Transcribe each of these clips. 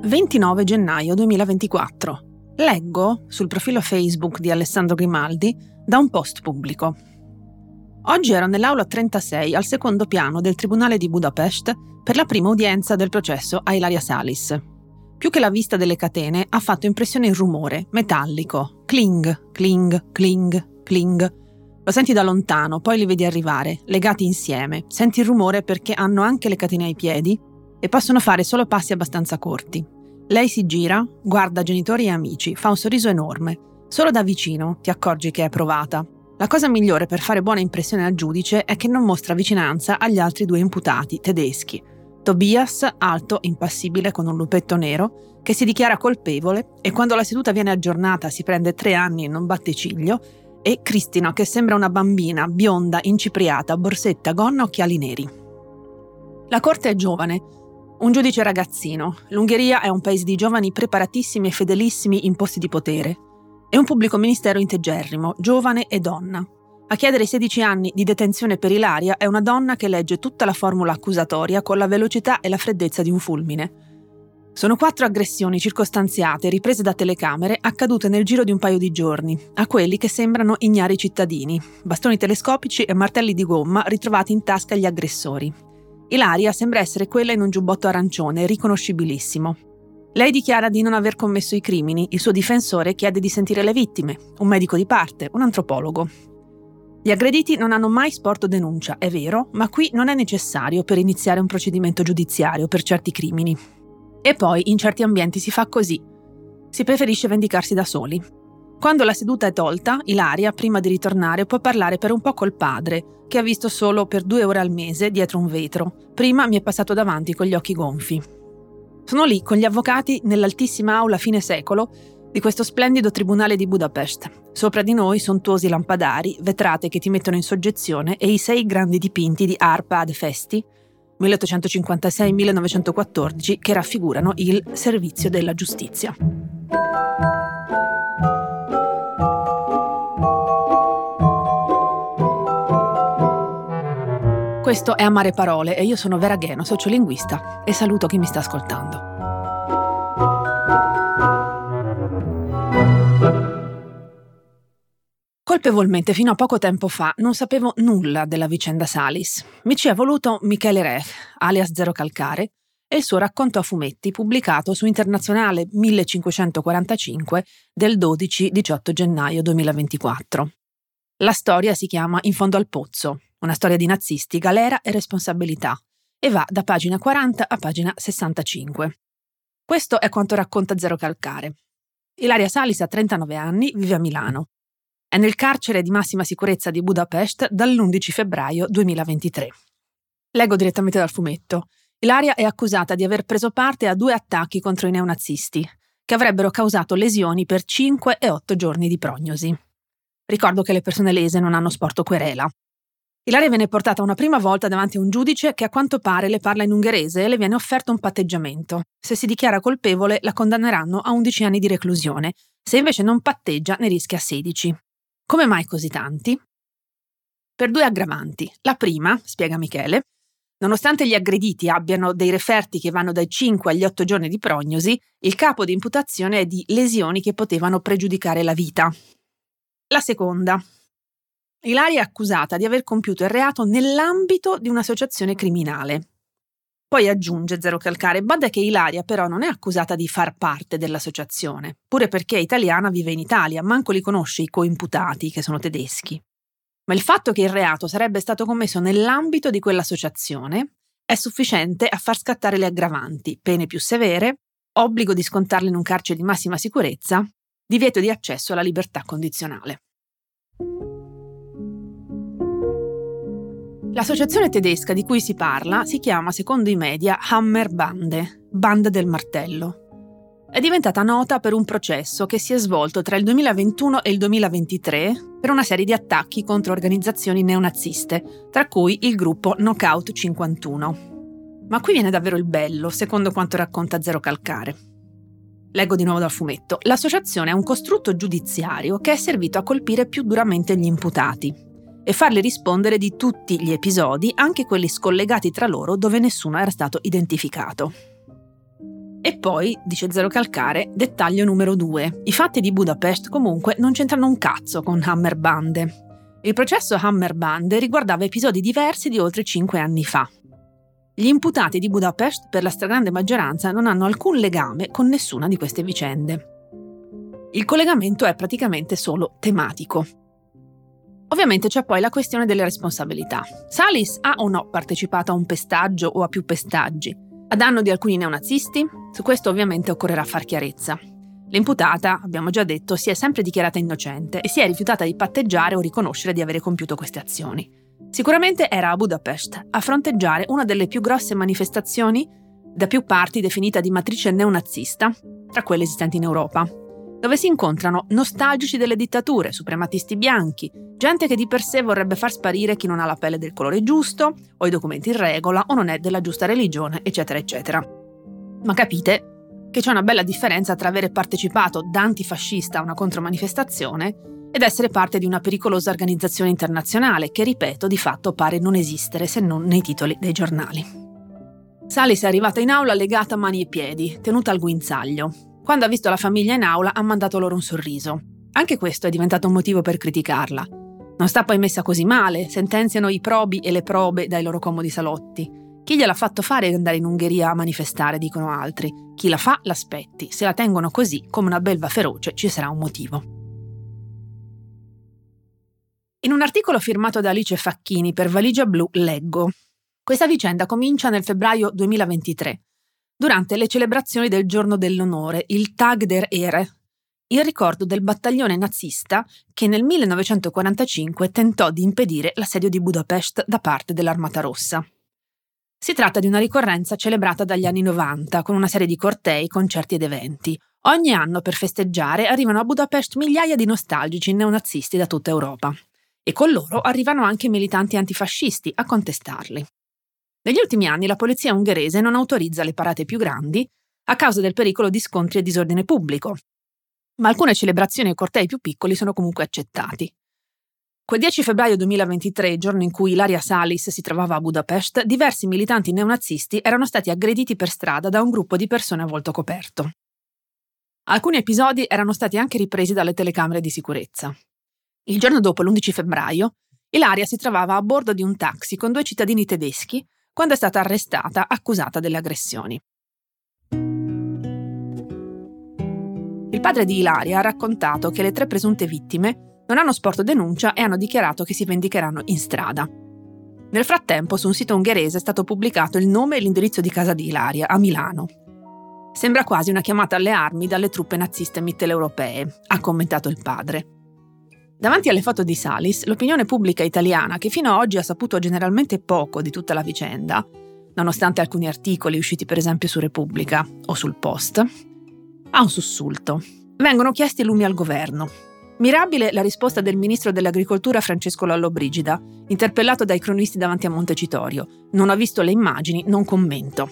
29 gennaio 2024. Leggo sul profilo Facebook di Alessandro Grimaldi da un post pubblico. Oggi ero nell'aula 36 al secondo piano del Tribunale di Budapest per la prima udienza del processo a Ilaria Salis. Più che la vista delle catene ha fatto impressione il rumore, metallico, cling, cling, cling, cling. Lo senti da lontano, poi li vedi arrivare, legati insieme. Senti il rumore perché hanno anche le catene ai piedi e possono fare solo passi abbastanza corti. Lei si gira, guarda genitori e amici, fa un sorriso enorme. Solo da vicino ti accorgi che è provata. La cosa migliore per fare buona impressione al giudice è che non mostra vicinanza agli altri due imputati tedeschi. Tobias, alto, impassibile, con un lupetto nero, che si dichiara colpevole e quando la seduta viene aggiornata si prende tre anni e non batte ciglio, e Cristina, che sembra una bambina, bionda, incipriata, borsetta, gonna, occhiali neri. La corte è giovane, un giudice ragazzino. L'Ungheria è un paese di giovani preparatissimi e fedelissimi in posti di potere. E un pubblico ministero integerrimo, giovane e donna. A chiedere i 16 anni di detenzione per Ilaria è una donna che legge tutta la formula accusatoria con la velocità e la freddezza di un fulmine. Sono quattro aggressioni circostanziate riprese da telecamere accadute nel giro di un paio di giorni, a quelli che sembrano ignari cittadini, bastoni telescopici e martelli di gomma ritrovati in tasca agli aggressori. Ilaria sembra essere quella in un giubbotto arancione, riconoscibilissimo. Lei dichiara di non aver commesso i crimini, il suo difensore chiede di sentire le vittime, un medico di parte, un antropologo. Gli aggrediti non hanno mai sporto denuncia, è vero, ma qui non è necessario per iniziare un procedimento giudiziario per certi crimini. E poi in certi ambienti si fa così. Si preferisce vendicarsi da soli. Quando la seduta è tolta, Ilaria, prima di ritornare, può parlare per un po' col padre, che ha visto solo per due ore al mese dietro un vetro. Prima mi è passato davanti con gli occhi gonfi. Sono lì con gli avvocati nell'altissima aula fine secolo di questo splendido tribunale di Budapest. Sopra di noi sontuosi lampadari, vetrate che ti mettono in soggezione e i sei grandi dipinti di Arpad Festi, 1856-1914, che raffigurano il servizio della giustizia. Questo è Amare Parole e io sono Vera Gheno, sociolinguista, e saluto chi mi sta ascoltando. Colpevolmente fino a poco tempo fa non sapevo nulla della vicenda Salis. Mi ci è voluto Michele Rech, alias Zero Calcare, e il suo racconto a fumetti pubblicato su Internazionale 1545 del 12-18 gennaio 2024. La storia si chiama In fondo al pozzo una storia di nazisti, galera e responsabilità, e va da pagina 40 a pagina 65. Questo è quanto racconta Zero Calcare. Ilaria Salis ha 39 anni, vive a Milano. È nel carcere di massima sicurezza di Budapest dall'11 febbraio 2023. Leggo direttamente dal fumetto. Ilaria è accusata di aver preso parte a due attacchi contro i neonazisti, che avrebbero causato lesioni per 5 e 8 giorni di prognosi. Ricordo che le persone lese non hanno sporto querela. Ilaria viene portata una prima volta davanti a un giudice che a quanto pare le parla in ungherese e le viene offerto un patteggiamento. Se si dichiara colpevole la condanneranno a 11 anni di reclusione, se invece non patteggia ne rischia 16. Come mai così tanti? Per due aggravanti. La prima, spiega Michele, nonostante gli aggrediti abbiano dei referti che vanno dai 5 agli 8 giorni di prognosi, il capo di imputazione è di lesioni che potevano pregiudicare la vita. La seconda, Ilaria è accusata di aver compiuto il reato nell'ambito di un'associazione criminale. Poi aggiunge Zero Calcare, bada che Ilaria però non è accusata di far parte dell'associazione, pure perché è italiana vive in Italia, manco li conosce i coimputati, che sono tedeschi. Ma il fatto che il reato sarebbe stato commesso nell'ambito di quell'associazione è sufficiente a far scattare le aggravanti, pene più severe, obbligo di scontarle in un carcere di massima sicurezza, divieto di accesso alla libertà condizionale. L'associazione tedesca di cui si parla si chiama, secondo i media, Hammerbande, Banda del Martello. È diventata nota per un processo che si è svolto tra il 2021 e il 2023 per una serie di attacchi contro organizzazioni neonaziste, tra cui il gruppo Knockout 51. Ma qui viene davvero il bello, secondo quanto racconta Zero Calcare. Leggo di nuovo dal fumetto. L'associazione è un costrutto giudiziario che è servito a colpire più duramente gli imputati, e farle rispondere di tutti gli episodi, anche quelli scollegati tra loro dove nessuno era stato identificato. E poi, dice Zero Calcare, dettaglio numero due. I fatti di Budapest comunque non c'entrano un cazzo con Hammerbande. Il processo Hammerbande riguardava episodi diversi di oltre cinque anni fa. Gli imputati di Budapest per la stragrande maggioranza non hanno alcun legame con nessuna di queste vicende. Il collegamento è praticamente solo tematico. Ovviamente c'è poi la questione delle responsabilità. Salis ha o no partecipato a un pestaggio o a più pestaggi? A danno di alcuni neonazisti? Su questo ovviamente occorrerà far chiarezza. L'imputata, abbiamo già detto, si è sempre dichiarata innocente e si è rifiutata di patteggiare o riconoscere di avere compiuto queste azioni. Sicuramente era a Budapest a fronteggiare una delle più grosse manifestazioni, da più parti definita di matrice neonazista, tra quelle esistenti in Europa, dove si incontrano nostalgici delle dittature, suprematisti bianchi, gente che di per sé vorrebbe far sparire chi non ha la pelle del colore giusto, o i documenti in regola, o non è della giusta religione, eccetera, eccetera. Ma capite che c'è una bella differenza tra avere partecipato da antifascista a una contromanifestazione ed essere parte di una pericolosa organizzazione internazionale che, ripeto, di fatto pare non esistere se non nei titoli dei giornali. Salis è arrivata in aula legata a mani e piedi, tenuta al guinzaglio. Quando ha visto la famiglia in aula ha mandato loro un sorriso. Anche questo è diventato un motivo per criticarla. Non sta poi messa così male, sentenziano i probi e le probe dai loro comodi salotti. Chi gliel'ha fatto fare andare in Ungheria a manifestare, dicono altri. Chi la fa, l'aspetti. Se la tengono così, come una belva feroce, ci sarà un motivo. In un articolo firmato da Alice Facchini per Valigia Blu leggo Questa vicenda comincia nel febbraio 2023 durante le celebrazioni del giorno dell'onore, il Tag der Ehre, in ricordo del battaglione nazista che nel 1945 tentò di impedire l'assedio di Budapest da parte dell'Armata Rossa. Si tratta di una ricorrenza celebrata dagli anni 90 con una serie di cortei, concerti ed eventi. Ogni anno per festeggiare arrivano a Budapest migliaia di nostalgici neonazisti da tutta Europa. E con loro arrivano anche militanti antifascisti a contestarli. Negli ultimi anni la polizia ungherese non autorizza le parate più grandi a causa del pericolo di scontri e disordine pubblico, ma alcune celebrazioni e cortei più piccoli sono comunque accettati. Quel 10 febbraio 2023, giorno in cui Ilaria Salis si trovava a Budapest, diversi militanti neonazisti erano stati aggrediti per strada da un gruppo di persone a volto coperto. Alcuni episodi erano stati anche ripresi dalle telecamere di sicurezza. Il giorno dopo, l'11 febbraio, Ilaria si trovava a bordo di un taxi con due cittadini tedeschi quando è stata arrestata accusata delle aggressioni. Il padre di Ilaria ha raccontato che le tre presunte vittime non hanno sporto denuncia e hanno dichiarato che si vendicheranno in strada. Nel frattempo, su un sito ungherese è stato pubblicato il nome e l'indirizzo di casa di Ilaria, a Milano. Sembra quasi una chiamata alle armi dalle truppe naziste mitteleuropee, ha commentato il padre. Davanti alle foto di Salis, l'opinione pubblica italiana, che fino ad oggi ha saputo generalmente poco di tutta la vicenda, nonostante alcuni articoli usciti per esempio su Repubblica o sul Post, ha un sussulto. Vengono chiesti lumi al governo. Mirabile la risposta del ministro dell'Agricoltura Francesco Lollobrigida, interpellato dai cronisti davanti a Montecitorio. Non ho visto le immagini, non commento.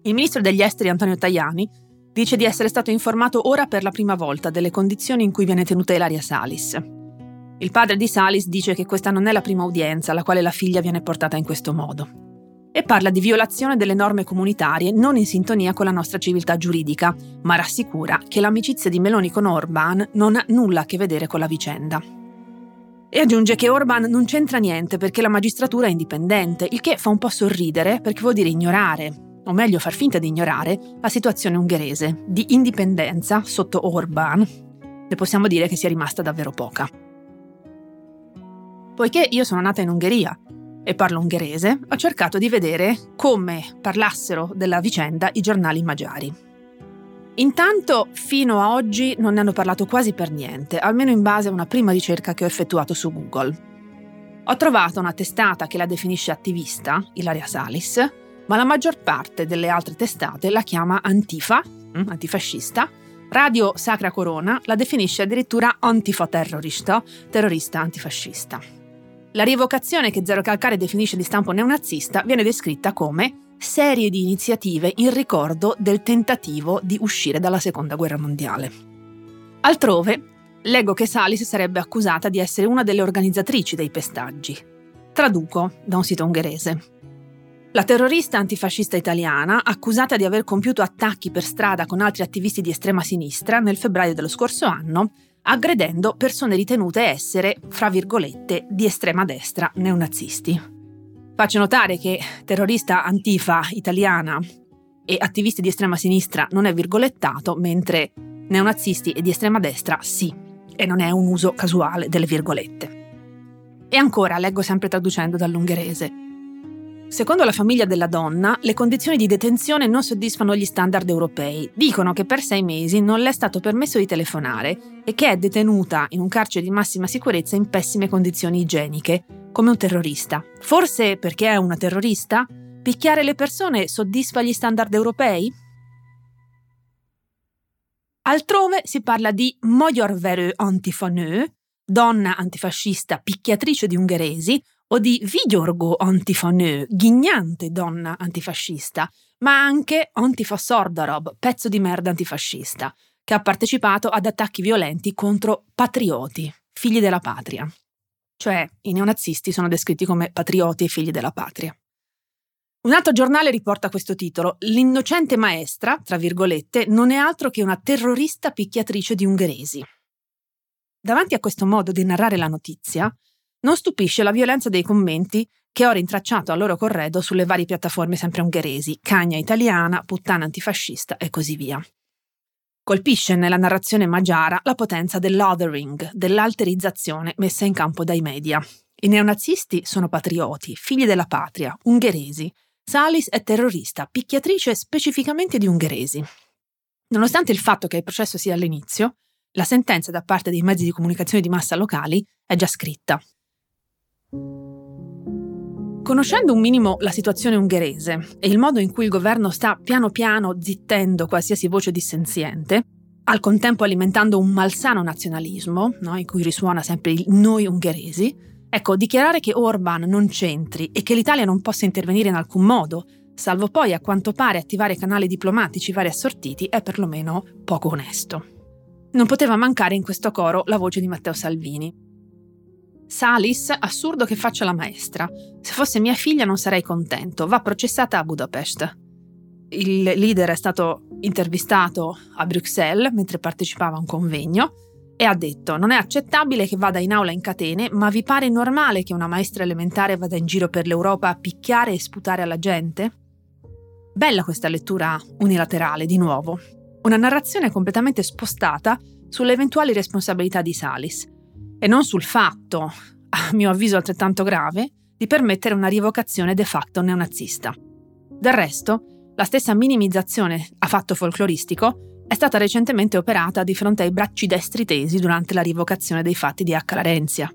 Il ministro degli esteri Antonio Tajani Dice di essere stato informato ora per la prima volta delle condizioni in cui viene tenuta Ilaria Salis. Il padre di Salis dice che questa non è la prima udienza alla quale la figlia viene portata in questo modo. E parla di violazione delle norme comunitarie non in sintonia con la nostra civiltà giuridica, ma rassicura che l'amicizia di Meloni con Orban non ha nulla a che vedere con la vicenda. E aggiunge che Orban non c'entra niente perché la magistratura è indipendente, il che fa un po' sorridere perché vuol dire ignorare, o meglio far finta di ignorare, la situazione ungherese di indipendenza sotto Orban, ne possiamo dire che sia rimasta davvero poca. Poiché io sono nata in Ungheria e parlo ungherese, ho cercato di vedere come parlassero della vicenda i giornali magiari. Intanto, fino a oggi non ne hanno parlato quasi per niente, almeno in base a una prima ricerca che ho effettuato su Google. Ho trovato una testata che la definisce attivista, Ilaria Salis, ma la maggior parte delle altre testate la chiama antifa, mm, antifascista, Radio Sacra Corona la definisce addirittura antifa-terrorista, terrorista antifascista. La rievocazione che Zero Calcare definisce di stampo neonazista viene descritta come serie di iniziative in ricordo del tentativo di uscire dalla Seconda Guerra Mondiale. Altrove, leggo che Salis sarebbe accusata di essere una delle organizzatrici dei pestaggi. Traduco da un sito ungherese. La terrorista antifascista italiana, accusata di aver compiuto attacchi per strada con altri attivisti di estrema sinistra nel febbraio dello scorso anno, aggredendo persone ritenute essere, fra virgolette, di estrema destra neonazisti. Faccio notare che terrorista antifa italiana e attivisti di estrema sinistra non è virgolettato, mentre neonazisti e di estrema destra sì, e non è un uso casuale delle virgolette. E ancora leggo sempre traducendo dall'ungherese. Secondo la famiglia della donna, le condizioni di detenzione non soddisfano gli standard europei. Dicono che per sei mesi non le è stato permesso di telefonare e che è detenuta in un carcere di massima sicurezza in pessime condizioni igieniche, come un terrorista. Forse perché è una terrorista? Picchiare le persone soddisfa gli standard europei? Altrove si parla di Magyarverő antifanő, donna antifascista picchiatrice di ungheresi, o di Vigyorgo antifanő, ghignante donna antifascista, ma anche Antifa Sordarob, pezzo di merda antifascista, che ha partecipato ad attacchi violenti contro patrioti, figli della patria. Cioè, i neonazisti sono descritti come patrioti e figli della patria. Un altro giornale riporta questo titolo: L'innocente maestra, tra virgolette, non è altro che una terrorista picchiatrice di ungheresi. Davanti a questo modo di narrare la notizia, non stupisce la violenza dei commenti che ho rintracciato a loro corredo sulle varie piattaforme sempre ungheresi, cagna italiana, puttana antifascista e così via. Colpisce nella narrazione magiara la potenza dell'othering, dell'alterizzazione messa in campo dai media. I neonazisti sono patrioti, figli della patria, ungheresi. Salis è terrorista, picchiatrice specificamente di ungheresi. Nonostante il fatto che il processo sia all'inizio, la sentenza da parte dei mezzi di comunicazione di massa locali è già scritta. Conoscendo un minimo la situazione ungherese e il modo in cui il governo sta piano piano zittendo qualsiasi voce dissenziente, al contempo alimentando un malsano nazionalismo, no, in cui risuona sempre il noi ungheresi, ecco, dichiarare che Orban non c'entri e che l'Italia non possa intervenire in alcun modo, salvo poi a quanto pare attivare canali diplomatici vari assortiti, è perlomeno poco onesto. Non poteva mancare in questo coro la voce di Matteo Salvini, Salis, assurdo che faccia la maestra. Se fosse mia figlia non sarei contento, va processata a Budapest. Il leader è stato intervistato a Bruxelles mentre partecipava a un convegno e ha detto non è accettabile che vada in aula in catene, ma vi pare normale che una maestra elementare vada in giro per l'Europa a picchiare e sputare alla gente? Bella questa lettura unilaterale, di nuovo. Una narrazione completamente spostata sulle eventuali responsabilità di Salis e non sul fatto, a mio avviso altrettanto grave, di permettere una rivocazione de facto neonazista. Del resto, la stessa minimizzazione a fatto folcloristico è stata recentemente operata di fronte ai bracci destri tesi durante la rivocazione dei fatti di H. Larenzia.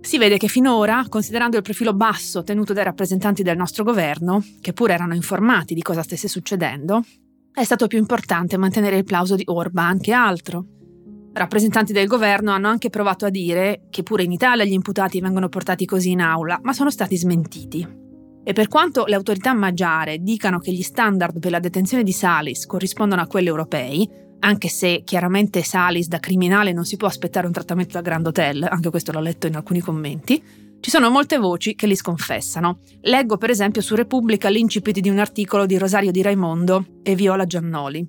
Si vede che finora, considerando il profilo basso tenuto dai rappresentanti del nostro governo, che pure erano informati di cosa stesse succedendo, è stato più importante mantenere il plauso di Orban che altro, Rappresentanti del governo hanno anche provato a dire che pure in Italia gli imputati vengono portati così in aula, ma sono stati smentiti. E per quanto le autorità magiare dicano che gli standard per la detenzione di Salis corrispondono a quelli europei, anche se chiaramente Salis da criminale non si può aspettare un trattamento da Grand Hotel, anche questo l'ho letto in alcuni commenti, ci sono molte voci che li sconfessano. Leggo per esempio su Repubblica l'incipit di un articolo di Rosario Di Raimondo e Viola Giannoli.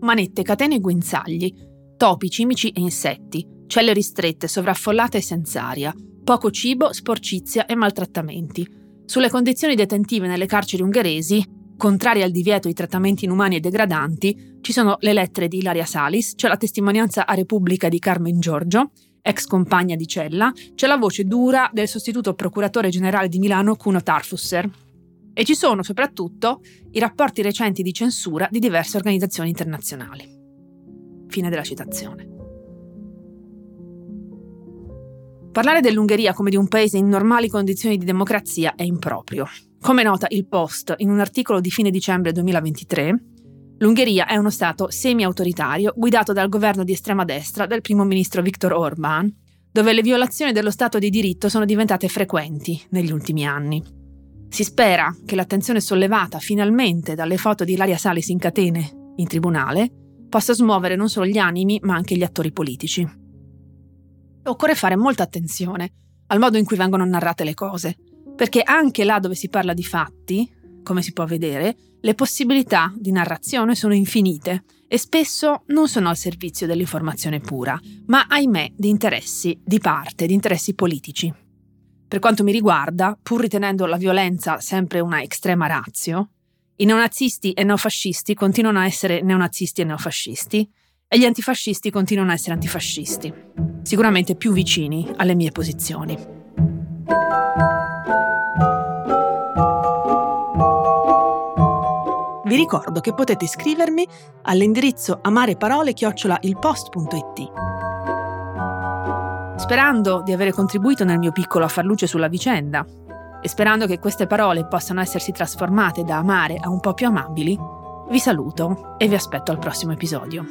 Manette, catene e guinzagli topi, cimici e insetti, celle ristrette, sovraffollate e senza aria, poco cibo, sporcizia e maltrattamenti. Sulle condizioni detentive nelle carceri ungheresi, contrarie al divieto di trattamenti inumani e degradanti, ci sono le lettere di Ilaria Salis, c'è la testimonianza a Repubblica di Carmen Giorgio, ex compagna di cella, c'è la voce dura del sostituto procuratore generale di Milano Cuno Tarfusser. E ci sono soprattutto i rapporti recenti di censura di diverse organizzazioni internazionali. Fine della citazione. Parlare dell'Ungheria come di un paese in normali condizioni di democrazia è improprio. Come nota il Post in un articolo di fine dicembre 2023, l'Ungheria è uno Stato semi-autoritario guidato dal governo di estrema destra del primo ministro Viktor Orban, dove le violazioni dello Stato di diritto sono diventate frequenti negli ultimi anni. Si spera che l'attenzione sollevata finalmente dalle foto di Ilaria Salis in catene in tribunale possa smuovere non solo gli animi, ma anche gli attori politici. Occorre fare molta attenzione al modo in cui vengono narrate le cose. perché anche là dove si parla di fatti, come si può vedere, le possibilità di narrazione sono infinite e spesso non sono al servizio dell'informazione pura, ma ahimè di interessi di parte, di interessi politici. Per quanto mi riguarda, pur ritenendo la violenza sempre una estrema razio, i neonazisti e neofascisti continuano a essere neonazisti e neofascisti e gli antifascisti continuano a essere antifascisti, sicuramente più vicini alle mie posizioni. Vi ricordo che potete iscrivermi all'indirizzo amareparole-ilpost.it. Sperando di avere contribuito nel mio piccolo a far luce sulla vicenda e sperando che queste parole possano essersi trasformate da amare a un po' più amabili, vi saluto e vi aspetto al prossimo episodio.